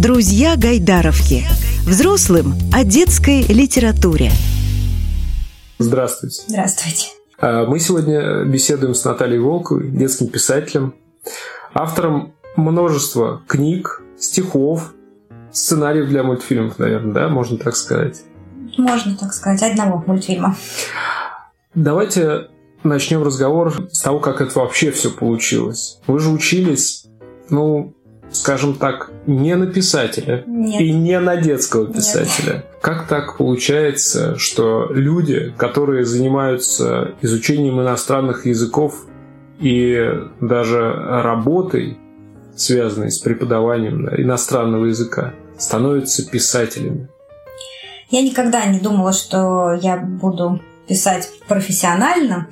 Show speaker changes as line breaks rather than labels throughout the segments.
Друзья Гайдаровки. Взрослым о детской литературе.
Здравствуйте.
Здравствуйте.
А, мы сегодня беседуем с Натальей Волковой, детским писателем, автором множества книг, стихов, сценариев для мультфильмов, наверное, да, можно так сказать.
Можно так сказать, одного мультфильма.
Давайте начнем разговор с того, как это вообще все получилось. Вы же учились, ну, скажем так, не на писателя
Нет.
и не на детского писателя. Нет. Как так получается, что люди, которые занимаются изучением иностранных языков и даже работой, связанной с преподаванием иностранного языка, становятся писателями?
Я никогда не думала, что я буду писать профессионально.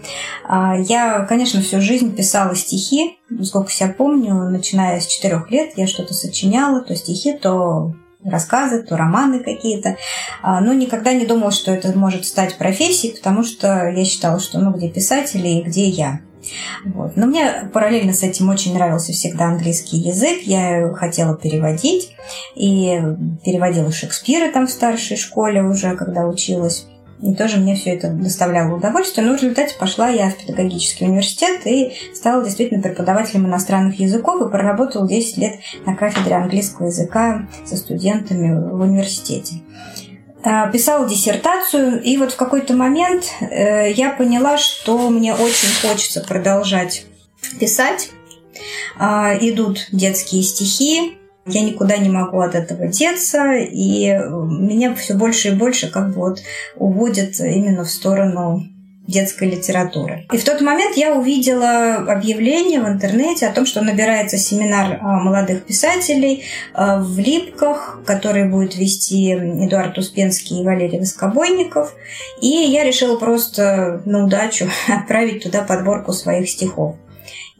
А, я, конечно, всю жизнь писала стихи. Сколько себя помню, начиная с четырех лет я что-то сочиняла, то стихи, то рассказы, то романы какие-то. А, но никогда не думала, что это может стать профессией, потому что я считала, что ну где писатели и где я. Вот. Но мне параллельно с этим очень нравился всегда английский язык. Я хотела переводить. И переводила Шекспира там в старшей школе уже, когда училась. И тоже мне все это доставляло удовольствие. Но в результате пошла я в педагогический университет и стала действительно преподавателем иностранных языков и проработала 10 лет на кафедре английского языка со студентами в университете. Э, писала диссертацию, и вот в какой-то момент э, я поняла, что мне очень хочется продолжать писать. Э, идут детские стихи, я никуда не могу от этого деться, и меня все больше и больше как бы вот уводит именно в сторону детской литературы. И в тот момент я увидела объявление в интернете о том, что набирается семинар а, молодых писателей а, в Липках, который будет вести Эдуард Успенский и Валерий Воскобойников. И я решила просто на удачу отправить туда подборку своих стихов.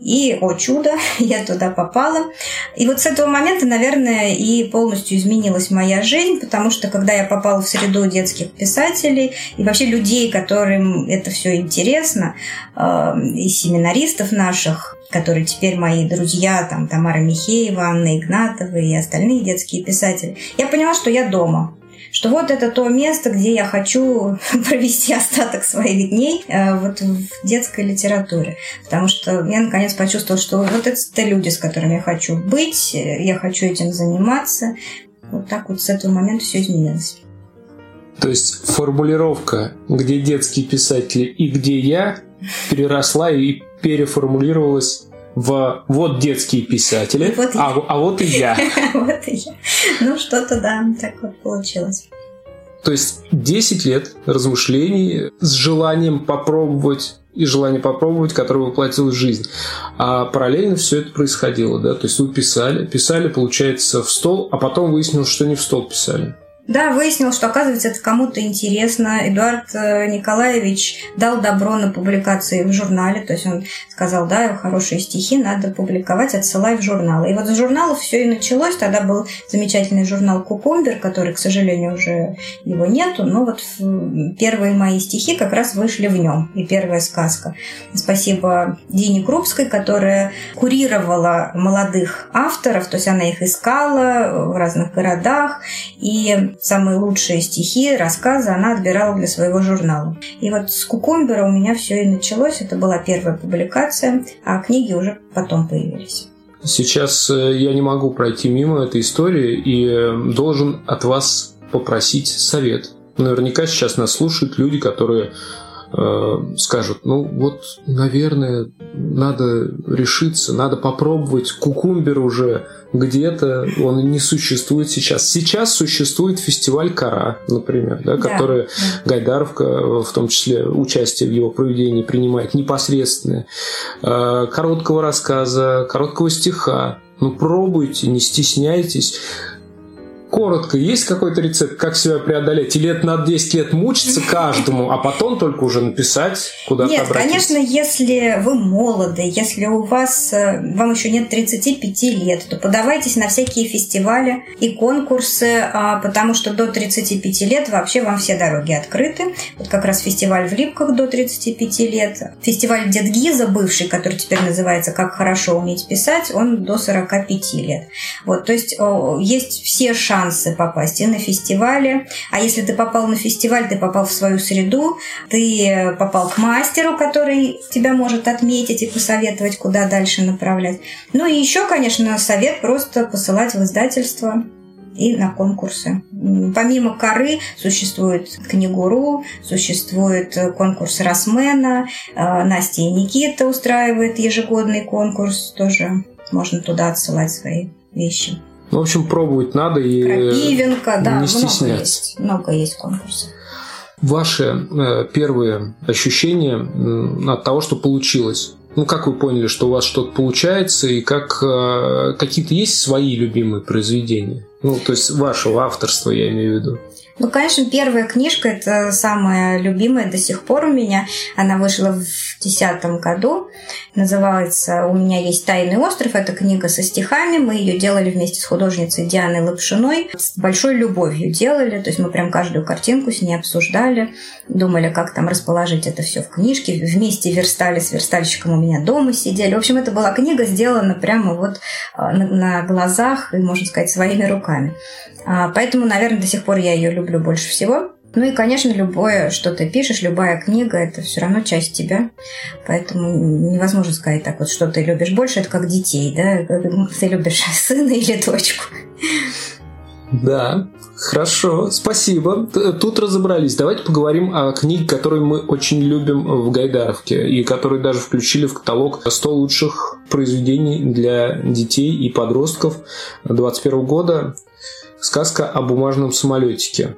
И, о чудо, я туда попала. И вот с этого момента, наверное, и полностью изменилась моя жизнь, потому что когда я попала в среду детских писателей и вообще людей, которым это все интересно, э, и семинаристов наших, которые теперь мои друзья, там Тамара Михеева, Анна Игнатова и остальные детские писатели, я поняла, что я дома что вот это то место, где я хочу провести остаток своих дней э, вот в детской литературе. Потому что я наконец почувствовала, что вот это люди, с которыми я хочу быть, э, я хочу этим заниматься. Вот так вот с этого момента все изменилось.
То есть формулировка, где детские писатели и где я, переросла и переформулировалась в вот детские писатели, вот а, а вот и я.
Вот и я. Ну, что-то, да, так вот получилось.
То есть 10 лет размышлений с желанием попробовать и желание попробовать, которое воплотилось в жизнь. А параллельно все это происходило, да? То есть вы писали, писали, получается, в стол, а потом выяснилось, что не в стол писали.
Да, выяснил, что, оказывается, это кому-то интересно. Эдуард э, Николаевич дал добро на публикации в журнале. То есть он сказал, да, хорошие стихи надо публиковать, отсылай в журналы. И вот с журналов все и началось. Тогда был замечательный журнал «Кукумбер», который, к сожалению, уже его нету. Но вот первые мои стихи как раз вышли в нем. И первая сказка. Спасибо Дине Крупской, которая курировала молодых авторов. То есть она их искала в разных городах. И самые лучшие стихи, рассказы она отбирала для своего журнала. И вот с Кукумбера у меня все и началось. Это была первая публикация, а книги уже потом появились.
Сейчас э, я не могу пройти мимо этой истории и э, должен от вас попросить совет. Наверняка сейчас нас слушают люди, которые скажут, ну вот, наверное, надо решиться, надо попробовать. Кукумбер уже где-то он не существует сейчас. Сейчас существует фестиваль Кара, например, да, да, который да. Гайдаровка, в том числе участие в его проведении, принимает непосредственное. Э, короткого рассказа, короткого стиха. Ну, пробуйте, не стесняйтесь. Коротко, есть какой-то рецепт, как себя преодолеть? Или это надо 10 лет мучиться каждому, а потом только уже написать, куда-то
Нет,
обратиться?
конечно, если вы молоды, если у вас, э, вам еще нет 35 лет, то подавайтесь на всякие фестивали и конкурсы, а, потому что до 35 лет вообще вам все дороги открыты. Вот как раз фестиваль в Липках до 35 лет. Фестиваль Дед Гиза, бывший, который теперь называется «Как хорошо уметь писать», он до 45 лет. Вот, то есть есть все шансы попасть и на фестивале. А если ты попал на фестиваль, ты попал в свою среду, ты попал к мастеру, который тебя может отметить и посоветовать, куда дальше направлять. Ну и еще, конечно, совет просто посылать в издательство и на конкурсы. Помимо коры существует книгуру, существует конкурс Росмена, э, Настя и Никита устраивает ежегодный конкурс, тоже можно туда отсылать свои вещи.
Ну, в общем, пробовать надо и
Крапивенко, да,
не
много
стесняться.
есть, много есть конкурсов.
Ваши э, первые ощущения от того, что получилось? Ну, как вы поняли, что у вас что-то получается, и как э, какие-то есть свои любимые произведения? Ну, то есть вашего авторства, я имею в виду.
Ну, конечно, первая книжка – это самая любимая до сих пор у меня. Она вышла в 2010 году. Называется «У меня есть тайный остров». Это книга со стихами. Мы ее делали вместе с художницей Дианой Лапшиной. С большой любовью делали. То есть мы прям каждую картинку с ней обсуждали. Думали, как там расположить это все в книжке. Вместе верстали с верстальщиком у меня дома сидели. В общем, это была книга, сделана прямо вот а, на, глазах и, можно сказать, своими руками. А, поэтому, наверное, до сих пор я ее люблю больше всего. Ну и, конечно, любое, что ты пишешь, любая книга, это все равно часть тебя. Поэтому невозможно сказать так вот, что ты любишь больше, это как детей, да? Ты любишь сына или дочку.
Да, хорошо, спасибо. Тут разобрались. Давайте поговорим о книге, которую мы очень любим в Гайдаровке и которую даже включили в каталог 100 лучших произведений для детей и подростков 2021 года. Сказка о бумажном самолетике.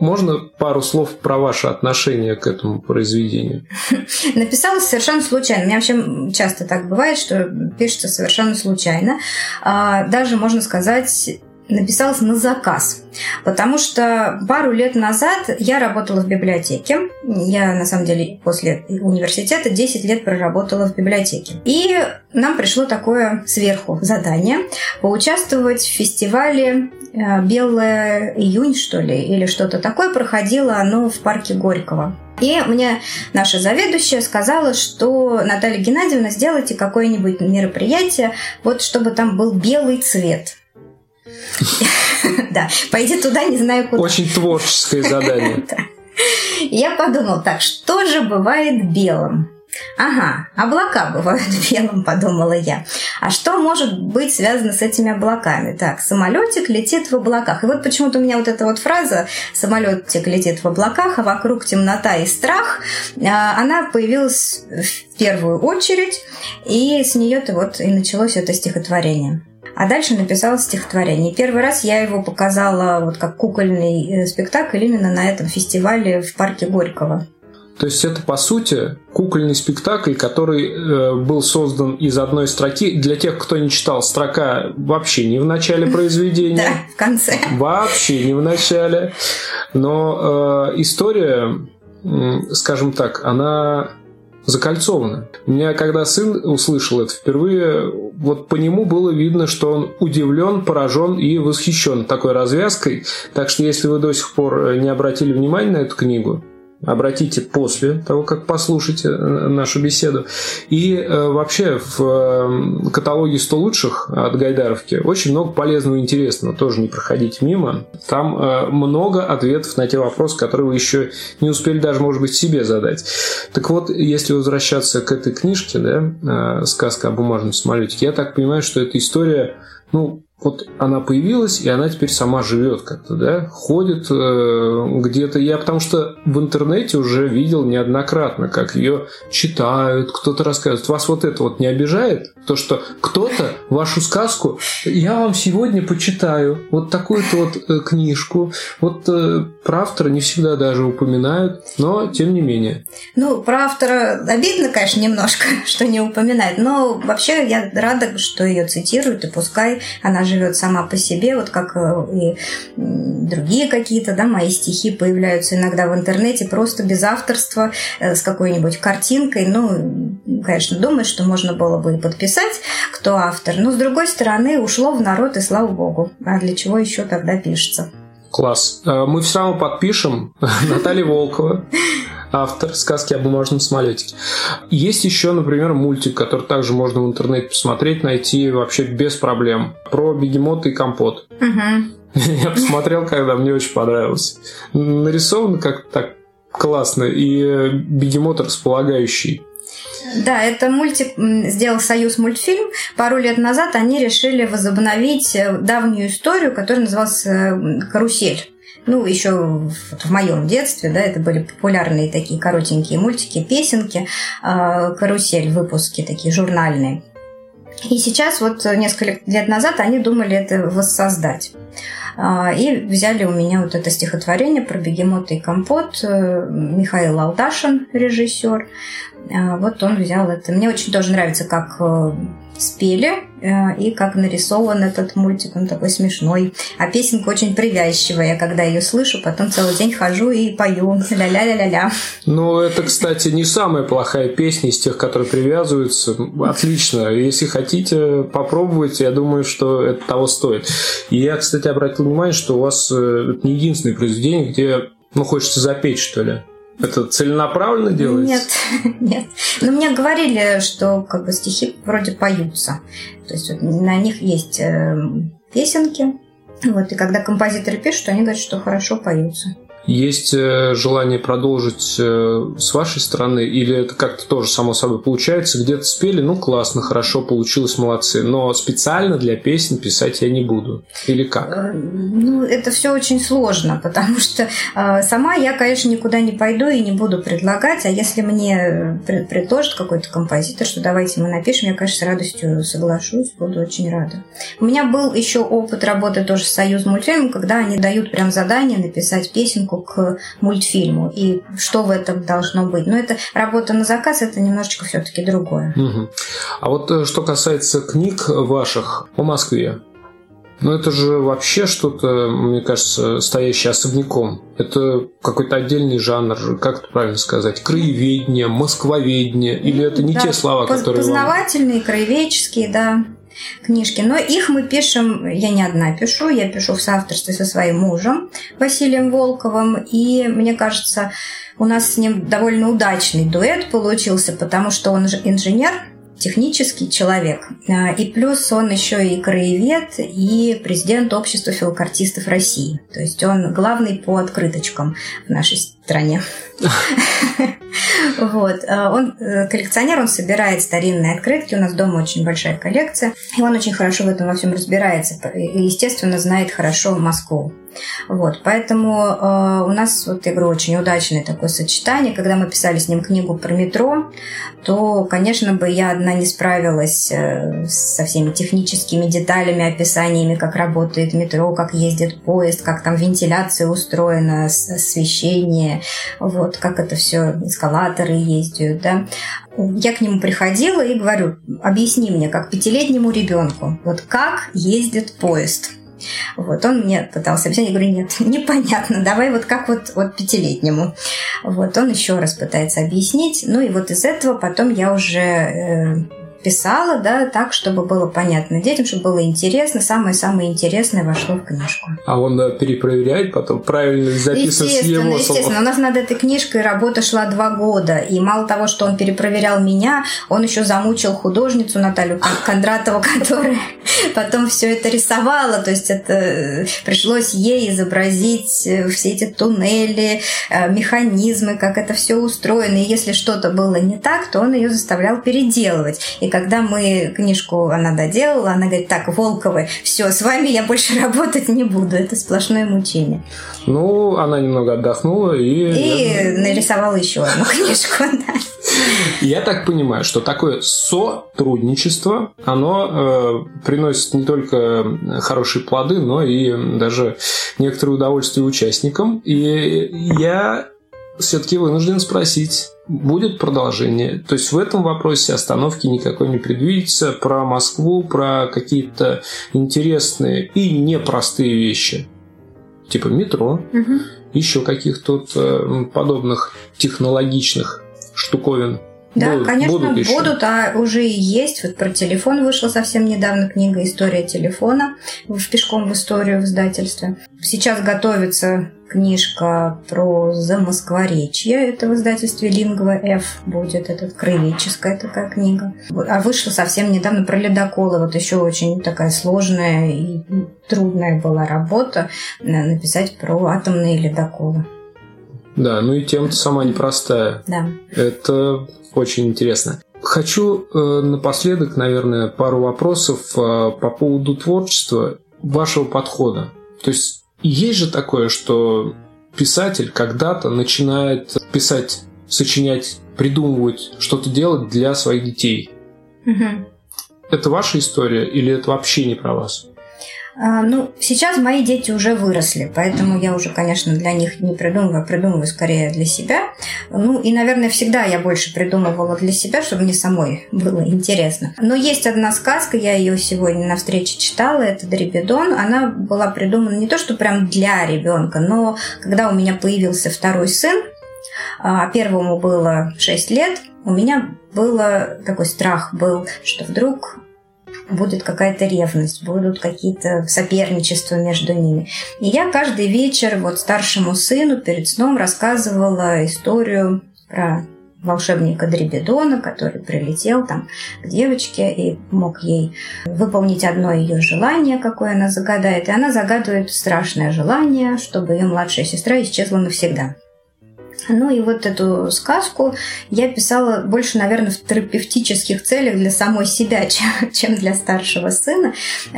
Можно пару слов про ваше отношение к этому произведению?
Написала совершенно случайно. У меня вообще часто так бывает, что пишется совершенно случайно. А, даже, можно сказать, написалась на заказ. Потому что пару лет назад я работала в библиотеке. Я, на самом деле, после университета 10 лет проработала в библиотеке. И нам пришло такое сверху задание поучаствовать в фестивале э, «Белое июнь», что ли, или что-то такое. Проходило оно в парке Горького. И мне наша заведующая сказала, что Наталья Геннадьевна, сделайте какое-нибудь мероприятие, вот чтобы там был белый цвет. Да, пойди туда, не знаю куда.
Очень творческое задание.
Я подумал, так, что же бывает белым? Ага, облака бывают белым, подумала я. А что может быть связано с этими облаками? Так, самолетик летит в облаках. И вот почему-то у меня вот эта вот фраза «самолетик летит в облаках, а вокруг темнота и страх», а, она появилась в первую очередь, и с нее-то вот и началось это стихотворение. А дальше написала стихотворение. Первый раз я его показала вот как кукольный э, спектакль именно на этом фестивале в парке Горького.
То есть это, по сути, кукольный спектакль, который э, был создан из одной строки. Для тех, кто не читал, строка вообще не в начале произведения.
Да, в конце.
Вообще не в начале. Но э, история, скажем так, она закольцованы. У меня, когда сын услышал это впервые, вот по нему было видно, что он удивлен, поражен и восхищен такой развязкой. Так что, если вы до сих пор не обратили внимания на эту книгу, обратите после того, как послушаете э, нашу беседу. И э, вообще в э, каталоге 100 лучших от Гайдаровки очень много полезного и интересного. Тоже не проходите мимо. Там много ответов на те вопросы, которые вы еще не успели даже, может быть, себе задать. Так вот, если возвращаться к этой книжке, да, «Сказка о бумажном самолете», я так понимаю, что эта история ну, вот она появилась, и она теперь сама живет как-то, да, ходит э, где-то. Я потому что в интернете уже видел неоднократно, как ее читают, кто-то рассказывает. Вас вот это вот не обижает? То, что кто-то вашу сказку, я вам сегодня почитаю вот такую-то вот э, книжку. Вот э, про автора не всегда даже упоминают, но тем не менее.
Ну, про автора обидно, конечно, немножко, что не упоминает, но вообще я рада, что ее цитируют, и пускай она живет сама по себе, вот как э, и другие какие-то, да, мои стихи появляются иногда в интернете просто без авторства, э, с какой-нибудь картинкой. Ну, конечно, думаю, что можно было бы и подписать, кто автор. Но, с другой стороны, ушло в народ, и слава богу. А для чего еще тогда пишется?
Класс. Э, мы все равно подпишем Наталья Волкова, автор сказки о бумажном самолете. Есть еще, например, мультик, который также можно в интернете посмотреть, найти вообще без проблем. Про бегемота и компот. Я посмотрел, когда мне очень понравилось. Нарисовано как так классно и бегемот располагающий.
Да, это мультик сделал Союз мультфильм. Пару лет назад они решили возобновить э, давнюю историю, которая называлась э, «Карусель». Ну, еще в моем детстве, да, это были популярные такие коротенькие мультики, песенки, а, карусель, выпуски такие журнальные. И сейчас, вот несколько лет назад, они думали это воссоздать. А, и взяли у меня вот это стихотворение про бегемота и компот. Э, Михаил Алдашин, режиссер. А, вот он взял это. Мне очень тоже нравится, как э, спели э, и как нарисован этот мультик, он такой смешной. А песенка очень привязчивая. Я когда ее слышу, потом целый день хожу и пою ля-ля-ля-ля-ля.
Ну, это, кстати, не самая плохая песня из тех, которые привязываются. Отлично. Если хотите, попробовать, я думаю, что это того стоит. И я, кстати, обратил внимание, что у вас э, это не единственное произведение, где ну, хочется запеть, что ли. Это целенаправленно делается?
Нет, нет. Но мне говорили, что как бы стихи вроде поются. То есть вот, на них есть э, песенки. Вот, и когда композиторы пишут, они говорят, что хорошо поются.
Есть э, желание продолжить э, с вашей стороны, или это как-то тоже само собой получается? Где-то спели, ну классно, хорошо, получилось, молодцы. Но специально для песен писать я не буду. Или как? Э,
ну, это все очень сложно, потому что сама я, конечно, никуда не пойду и не буду предлагать, а если мне предложит какой-то композитор, что давайте мы напишем, я, конечно, с радостью соглашусь, буду очень рада. У меня был еще опыт работы тоже с Союз мультфильмом, когда они дают прям задание написать песенку к мультфильму и что в этом должно быть. Но это работа на заказ, это немножечко все-таки другое.
Угу. А вот э, что касается книг ваших о Москве, ну, это же вообще что-то, мне кажется, стоящее особняком. Это какой-то отдельный жанр, как это правильно сказать, краеведение, москвоведение, или это не да, те слова, которые...
Познавательные, вам... краеведческие, да книжки. Но их мы пишем, я не одна пишу, я пишу в соавторстве со своим мужем Василием Волковым. И мне кажется, у нас с ним довольно удачный дуэт получился, потому что он же инженер, технический человек. А, и плюс он еще и краевед, и президент общества филокартистов России. То есть он главный по открыточкам в нашей стране. Вот. А, он э, коллекционер, он собирает старинные открытки. У нас дома очень большая коллекция. И он очень хорошо в этом во всем разбирается. И, естественно, знает хорошо Москву. Вот, поэтому э, у нас, вот я говорю, очень удачное такое сочетание. Когда мы писали с ним книгу про метро, то, конечно бы, я одна не справилась э, со всеми техническими деталями, описаниями, как работает метро, как ездит поезд, как там вентиляция устроена, освещение, вот, как это все, эскалаторы ездят, да. Я к нему приходила и говорю, объясни мне, как пятилетнему ребенку, вот как ездит поезд. Вот, он мне пытался объяснить, я говорю, нет, непонятно, давай вот как вот, вот пятилетнему. Вот, он еще раз пытается объяснить, ну и вот из этого потом я уже э, писала, да, так, чтобы было понятно детям, чтобы было интересно, самое-самое интересное вошло в книжку.
А он да, перепроверяет потом, правильно записано с его
Естественно, слов. у нас над этой книжкой работа шла два года, и мало того, что он перепроверял меня, он еще замучил художницу Наталью Кондратову, которая потом все это рисовала, то есть это э, пришлось ей изобразить э, все эти туннели, э, механизмы, как это все устроено, и если что-то было не так, то он ее заставлял переделывать. И когда мы книжку она доделала, она говорит, так, Волковы, все, с вами я больше работать не буду, это сплошное мучение.
Ну, она немного отдохнула и...
И нарисовала еще одну книжку, да.
Я так понимаю, что такое сотрудничество, оно э, приносит не только хорошие плоды, но и даже некоторое удовольствие участникам. И я все-таки вынужден спросить, будет продолжение. То есть в этом вопросе остановки никакой не предвидится. Про Москву, про какие-то интересные и непростые вещи. Типа метро, угу. еще каких-то э, подобных технологичных штуковин
да, будут, конечно, будут, еще. будут, а уже и есть. Вот про телефон вышла совсем недавно книга «История телефона» в «Пешком в историю» в издательстве. Сейчас готовится книжка про замоскворечье. Это в издательстве Лингва F будет. Это краеведческая такая книга. А вышла совсем недавно про ледоколы. Вот еще очень такая сложная и трудная была работа э, написать про атомные ледоколы.
Да, ну и тема сама непростая.
Да.
Это очень интересно. Хочу э, напоследок, наверное, пару вопросов э, по поводу творчества вашего подхода. То есть есть же такое, что писатель когда-то начинает писать, сочинять, придумывать, что-то делать для своих детей. Угу. Это ваша история или это вообще не про вас?
А, ну, сейчас мои дети уже выросли, поэтому я уже, конечно, для них не придумываю, придумываю скорее для себя. Ну, и, наверное, всегда я больше придумывала для себя, чтобы мне самой было интересно. Но есть одна сказка, я ее сегодня на встрече читала, это Дребедон. Она была придумана не то, что прям для ребенка, но когда у меня появился второй сын, а первому было 6 лет, у меня было такой страх был, что вдруг будет какая-то ревность, будут какие-то соперничества между ними. И я каждый вечер вот старшему сыну перед сном рассказывала историю про волшебника Дребедона, который прилетел там к девочке и мог ей выполнить одно ее желание, какое она загадает. И она загадывает страшное желание, чтобы ее младшая сестра исчезла навсегда. Ну и вот эту сказку я писала больше, наверное, в терапевтических целях для самой себя, чем, для старшего сына,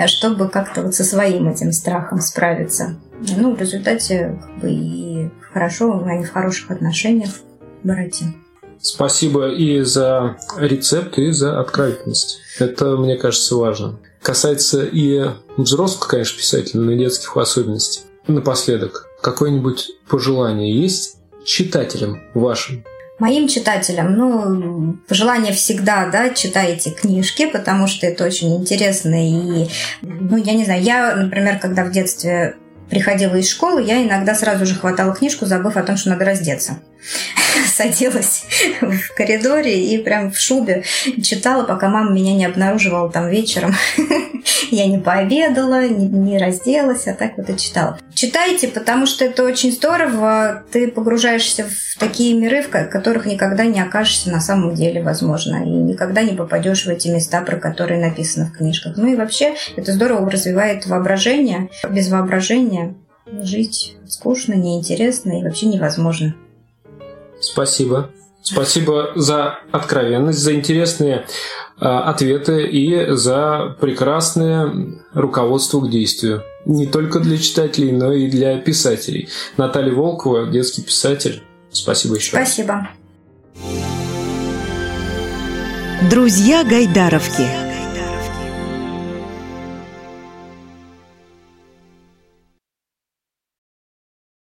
чтобы как-то вот со своим этим страхом справиться. Ну, в результате как бы и хорошо, они в хороших отношениях братья.
Спасибо и за рецепт, и за откровенность. Это, мне кажется, важно. Касается и взрослых, конечно, писателей, но и детских в особенности. Напоследок, какое-нибудь пожелание есть читателям вашим?
Моим читателям, ну, пожелание всегда, да, читайте книжки, потому что это очень интересно. И, ну, я не знаю, я, например, когда в детстве приходила из школы, я иногда сразу же хватала книжку, забыв о том, что надо раздеться. Садилась в коридоре и прям в шубе читала, пока мама меня не обнаруживала там вечером. Я не пообедала, не, не разделась, а так вот и читала. Читайте, потому что это очень здорово. Ты погружаешься в такие миры, в которых никогда не окажешься на самом деле, возможно. И никогда не попадешь в эти места, про которые написано в книжках. Ну и вообще, это здорово развивает воображение. Без воображения жить скучно, неинтересно и вообще невозможно.
Спасибо. Спасибо за откровенность, за интересные э, ответы и за прекрасное руководство к действию. Не только для читателей, но и для писателей. Наталья Волкова, детский писатель. Спасибо еще.
Спасибо.
Друзья Гайдаровки.